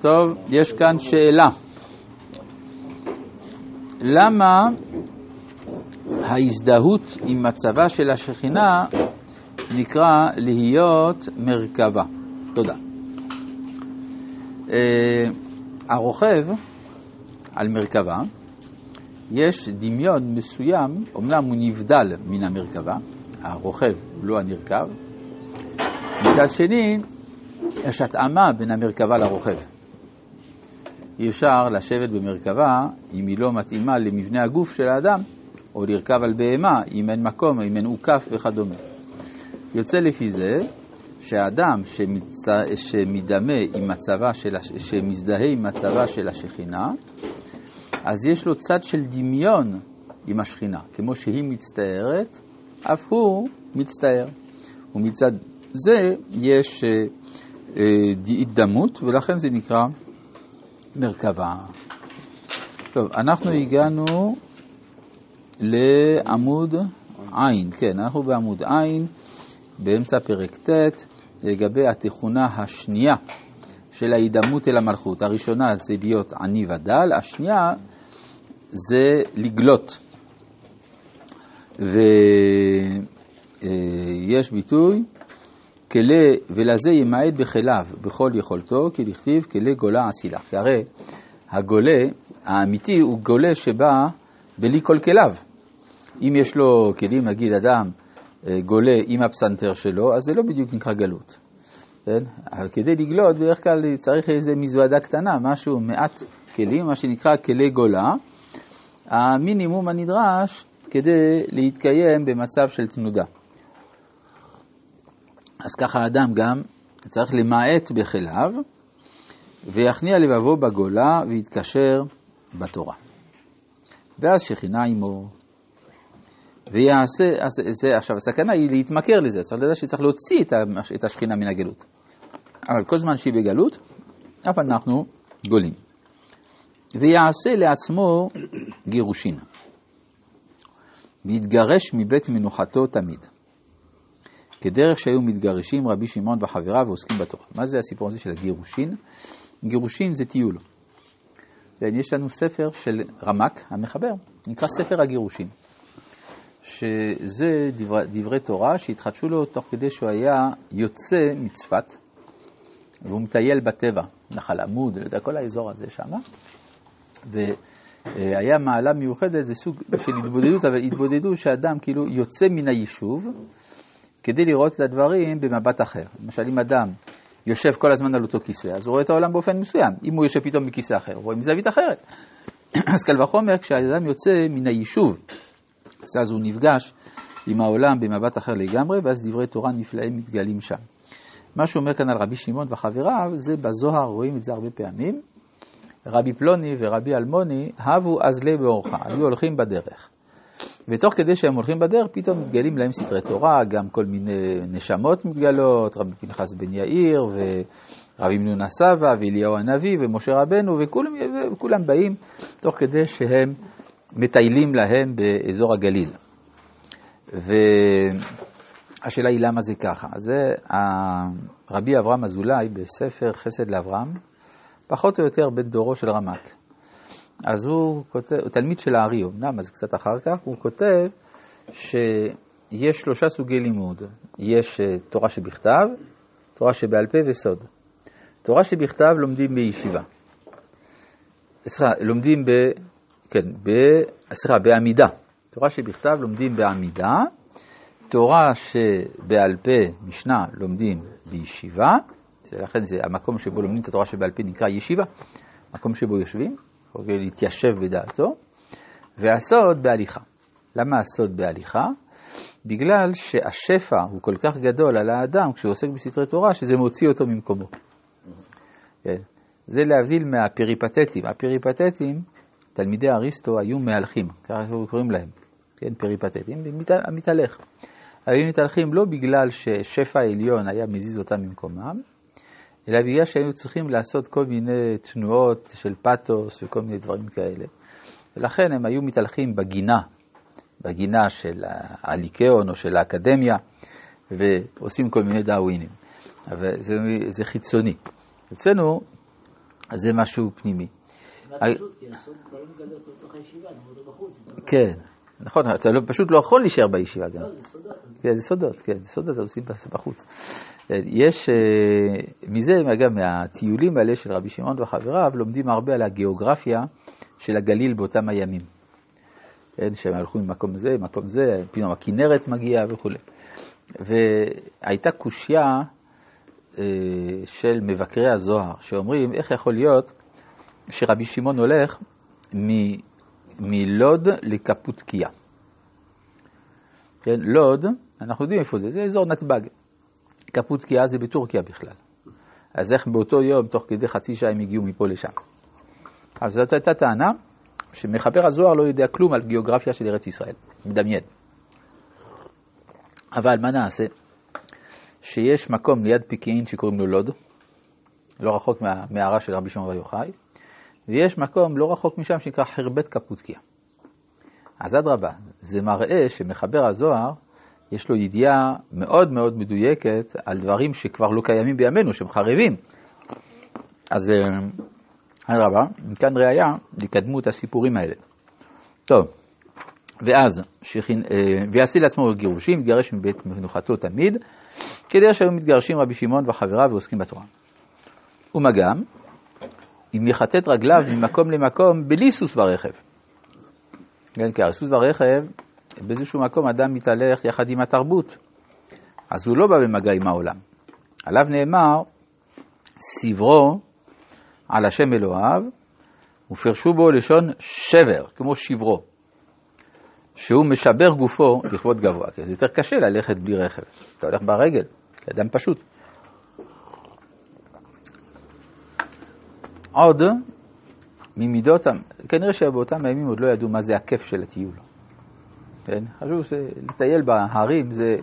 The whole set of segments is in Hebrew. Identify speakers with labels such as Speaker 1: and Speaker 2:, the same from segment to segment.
Speaker 1: טוב, יש כאן שאלה. למה ההזדהות עם מצבה של השכינה נקרא להיות מרכבה? תודה. הרוכב על מרכבה, יש דמיון מסוים, אמנם הוא נבדל מן המרכבה, הרוכב הוא לא הנרכב, מצד שני, יש התאמה בין המרכבה לרוכב. אי אפשר לשבת במרכבה אם היא לא מתאימה למבנה הגוף של האדם, או לרכב על בהמה אם אין מקום, אם אין עוקף וכדומה. יוצא לפי זה שהאדם שמצ... שמדמה עם מצבה של... שמזדהה עם מצבה של השכינה, אז יש לו צד של דמיון עם השכינה. כמו שהיא מצטערת, אף הוא מצטער. ומצד זה יש התדמות, ולכן זה נקרא מרכבה. טוב, אנחנו הגענו לעמוד עין, כן, אנחנו בעמוד עין, באמצע פרק ט', לגבי התכונה השנייה של ההידמות אל המלכות. הראשונה זה להיות עני ודל, השנייה זה לגלות. ויש ביטוי, כלי, ולזה ימעט בכליו בכל יכולתו, כי לכתיב כלי גולה אסילה. כי הרי הגולה האמיתי הוא גולה שבא בלי כל כליו. אם יש לו כלים, נגיד אדם גולה עם הפסנתר שלו, אז זה לא בדיוק נקרא גלות. כן? כדי לגלות בדרך כלל צריך איזו מזוודה קטנה, משהו, מעט כלים, מה שנקרא כלי גולה, המינימום הנדרש כדי להתקיים במצב של תנודה. אז ככה האדם גם צריך למעט בכליו, ויכניע לבבו בגולה ויתקשר בתורה. ואז שכינה עמו, ויעשה, אז זה, עכשיו הסכנה היא להתמכר לזה, צריך לדעת שצריך להוציא את השכינה מן הגלות. אבל כל זמן שהיא בגלות, אף אנחנו גולים. ויעשה לעצמו גירושין, ויתגרש מבית מנוחתו תמיד. כדרך שהיו מתגרשים רבי שמעון וחבריו ועוסקים בתורה. מה זה הסיפור הזה של הגירושין? גירושין זה טיול. יש לנו ספר של רמק המחבר, נקרא ספר הגירושין, שזה דברי, דברי תורה שהתחדשו לו תוך כדי שהוא היה יוצא מצפת, והוא מטייל בטבע, נחל עמוד, לא יודע, כל האזור הזה שם, והיה מעלה מיוחדת, זה סוג של התבודדות, אבל התבודדות שאדם כאילו יוצא מן היישוב, כדי לראות את הדברים במבט אחר. למשל, אם אדם יושב כל הזמן על אותו כיסא, אז הוא רואה את העולם באופן מסוים. אם הוא יושב פתאום מכיסא אחר, הוא רואה מזווית אחרת. אז קל וחומר, כשהאדם יוצא מן היישוב, אז הוא נפגש עם העולם במבט אחר לגמרי, ואז דברי תורה נפלאים מתגלים שם. מה שאומר כאן על רבי שמעון וחבריו, זה בזוהר, רואים את זה הרבה פעמים. רבי פלוני ורבי אלמוני הבו אזלי באורחה, היו הולכים בדרך. ותוך כדי שהם הולכים בדרך, פתאום מתגלים להם סתרי תורה, גם כל מיני נשמות מתגלות, רבי פנחס בן יאיר, ורבי מנונה סבא, ואליהו הנביא, ומשה רבנו, וכולם, וכולם באים תוך כדי שהם מטיילים להם באזור הגליל. והשאלה היא למה זה ככה. זה רבי אברהם אזולאי בספר חסד לאברהם, פחות או יותר בן דורו של רמק. אז הוא כותב, הוא תלמיד של הארי, אמנם, אז קצת אחר כך, הוא כותב שיש שלושה סוגי לימוד. יש תורה שבכתב, תורה שבעל פה וסוד. תורה שבכתב לומדים בישיבה. סליחה, לומדים ב... כן, ב... סליחה, בעמידה. תורה שבכתב לומדים בעמידה. תורה שבעל פה, משנה, לומדים בישיבה. לכן זה המקום שבו לומדים את התורה שבעל פה נקרא ישיבה, מקום שבו יושבים. כדי להתיישב בדעתו, והסוד בהליכה. למה הסוד בהליכה? בגלל שהשפע הוא כל כך גדול על האדם כשהוא עוסק בסתרי תורה, שזה מוציא אותו ממקומו. כן. זה להבדיל מהפריפטטים. הפריפטטים, תלמידי אריסטו היו מהלכים, ככה קוראים להם, כן, פריפטטים, המתהלך. היו מתהלכים לא בגלל ששפע העליון היה מזיז אותם ממקומם, אלא בגלל שהיינו צריכים לעשות כל מיני תנועות של פתוס וכל מיני דברים כאלה. ולכן הם היו מתהלכים בגינה, בגינה של הליקאון או של האקדמיה, ועושים כל מיני דאווינים. אבל זה, זה חיצוני. אצלנו זה משהו פנימי. כן, נכון, אתה לא, פשוט לא יכול להישאר בישיבה גם. כן, זה סודות, כן, זה סודות עושים בחוץ. יש, אה, מזה, אגב, מהטיולים האלה של רבי שמעון וחבריו, לומדים הרבה על הגיאוגרפיה של הגליל באותם הימים. כן, שהם הלכו ממקום זה, ממקום זה, פתאום הכנרת מגיעה וכולי. והייתה קושייה אה, של מבקרי הזוהר, שאומרים, איך יכול להיות שרבי שמעון הולך מ, מלוד לקפוטקיה. כן, לוד, אנחנו יודעים איפה זה, זה אזור נתב"ג. קפוטקיה זה בטורקיה בכלל. אז איך באותו יום, תוך כדי חצי שעה הם הגיעו מפה לשם? אז זאת הייתה טענה שמחבר הזוהר לא יודע כלום על גיאוגרפיה של ארץ ישראל, מדמיין. אבל מה נעשה? שיש מקום ליד פקיעין שקוראים לו לוד, לא רחוק מהמערה של רבי שמעון בר יוחאי, ויש מקום לא רחוק משם שנקרא חרבט קפוטקיה. אז אדרבה, זה מראה שמחבר הזוהר, יש לו ידיעה מאוד מאוד מדויקת על דברים שכבר לא קיימים בימינו, שהם חרבים. אז אה, אדרבה, מכאן ראיה לקדמות הסיפורים האלה. טוב, ואז, שכין, אה, ויעשי לעצמו גירושים, יתגרש מבית מנוחתו תמיד, כדי שהיו מתגרשים רבי שמעון וחבריו ועוסקים בתורה. ומה גם, אם יחטט רגליו ממקום למקום בלי סוס ורכב. כן, כי הסוס ורכב, באיזשהו מקום אדם מתהלך יחד עם התרבות, אז הוא לא בא במגע עם העולם. עליו נאמר, סברו על השם אלוהיו, ופרשו בו לשון שבר, כמו שברו, שהוא משבר גופו לכבוד גבוה, כי זה יותר קשה ללכת בלי רכב. אתה הולך ברגל, כאדם פשוט. עוד ממידות, כנראה שבאותם הימים עוד לא ידעו מה זה הכיף של הטיול. כן? חשוב שלטייל בהרים זה,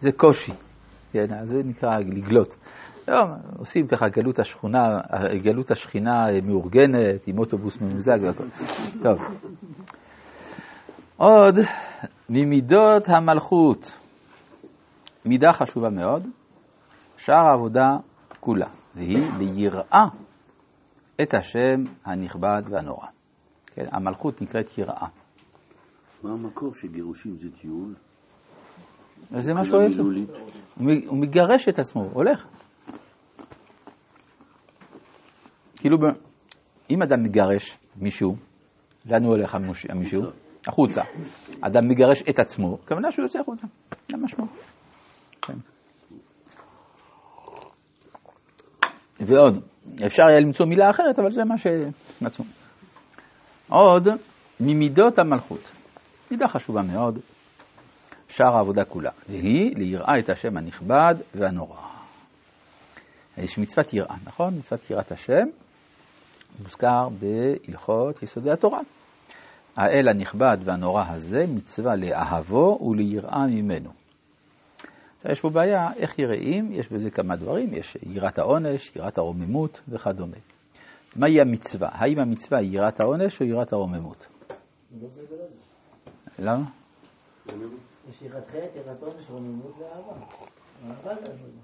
Speaker 1: זה קושי, כן? זה נקרא לגלות. לא, עושים ככה גלות השכונה, גלות השכינה מאורגנת, עם אוטובוס ממוזג והכל. טוב. עוד ממידות המלכות, מידה חשובה מאוד, שאר העבודה כולה, והיא ליראה את השם הנכבד והנורא. כן, המלכות נקראת יראה.
Speaker 2: מה המקור שגירושים זה טיול?
Speaker 1: זה מה שהוא יש לו. הוא מגרש את עצמו, הולך. כאילו, אם אדם מגרש מישהו, לאן הוא הולך המישהו? החוצה. אדם מגרש את עצמו, הכוונה שהוא יוצא החוצה. זה משמעות. כן. ועוד, אפשר היה למצוא מילה אחרת, אבל זה מה שמצאו. עוד, ממידות המלכות. מידה חשובה מאוד, שאר העבודה כולה, והיא ליראה את השם הנכבד והנורא. יש מצוות יראה, נכון? מצוות יראת השם, מוזכר בהלכות יסודי התורה. האל הנכבד והנורא הזה מצווה לאהבו וליראה ממנו. יש פה בעיה, איך יראים? יש בזה כמה דברים, יש יראת העונש, יראת הרוממות וכדומה. מהי המצווה? האם המצווה היא יראת העונש או יראת הרוממות? למה?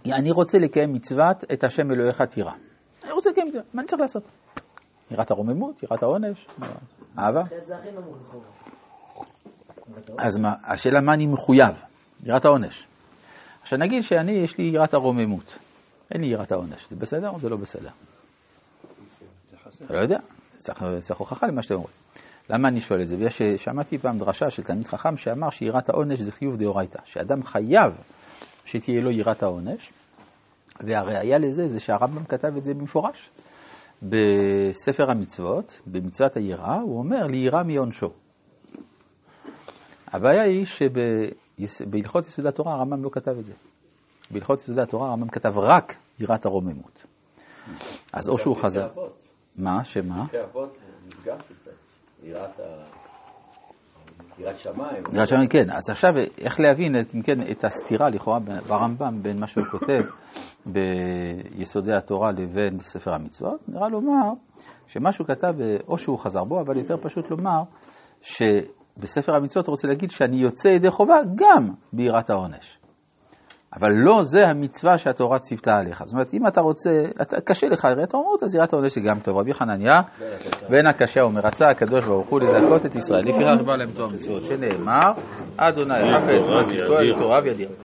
Speaker 1: אני רוצה לקיים מצוות את השם אלוהיך תירא. אני רוצה לקיים מצוות, מה אני צריך לעשות? יראת הרוממות, יראת העונש, אהבה. אז מה, השאלה מה אני מחויב, יראת העונש. עכשיו נגיד שאני, יש לי יראת הרוממות, אין לי יראת העונש, זה בסדר או זה לא בסדר? אתה לא יודע, צריך הוכחה למה שאתם אומרים. למה אני שואל את זה? בגלל ששמעתי פעם דרשה של תלמיד חכם שאמר שיראת העונש זה חיוב דאורייתא, שאדם חייב שתהיה לו יראת העונש, והראיה לזה זה שהרמב"ם כתב את זה במפורש. בספר המצוות, במצוות היראה, הוא אומר ליראה מעונשו. הבעיה היא שבהלכות יסודי התורה הרמב"ם לא כתב את זה. בהלכות יסודי התורה הרמב"ם כתב רק יראת הרוממות. אז או שהוא חזר... מה? שמה?
Speaker 2: יראת שמיים.
Speaker 1: יראת שמיים, כן. אז עכשיו, איך להבין את, כן, את הסתירה לכאורה ברמב"ם בין מה שהוא כותב ביסודי התורה לבין ספר המצוות? נראה לומר שמה שהוא כתב, או שהוא חזר בו, אבל יותר פשוט לומר שבספר המצוות הוא רוצה להגיד שאני יוצא ידי חובה גם ביראת העונש. אבל לא זה המצווה שהתורה ציוותה עליך. זאת אומרת, אם אתה רוצה, אתה, קשה לך יראת העולמות, אז יראת העונש זה גם טוב. רבי חנניה, בן הקשה אומר, רצה הקדוש ברוך הוא לזכות את ישראל, לפיכך בא להם תורה מצוות, שנאמר, אדוני חפץ, מה סיכוי, תורה וידיר.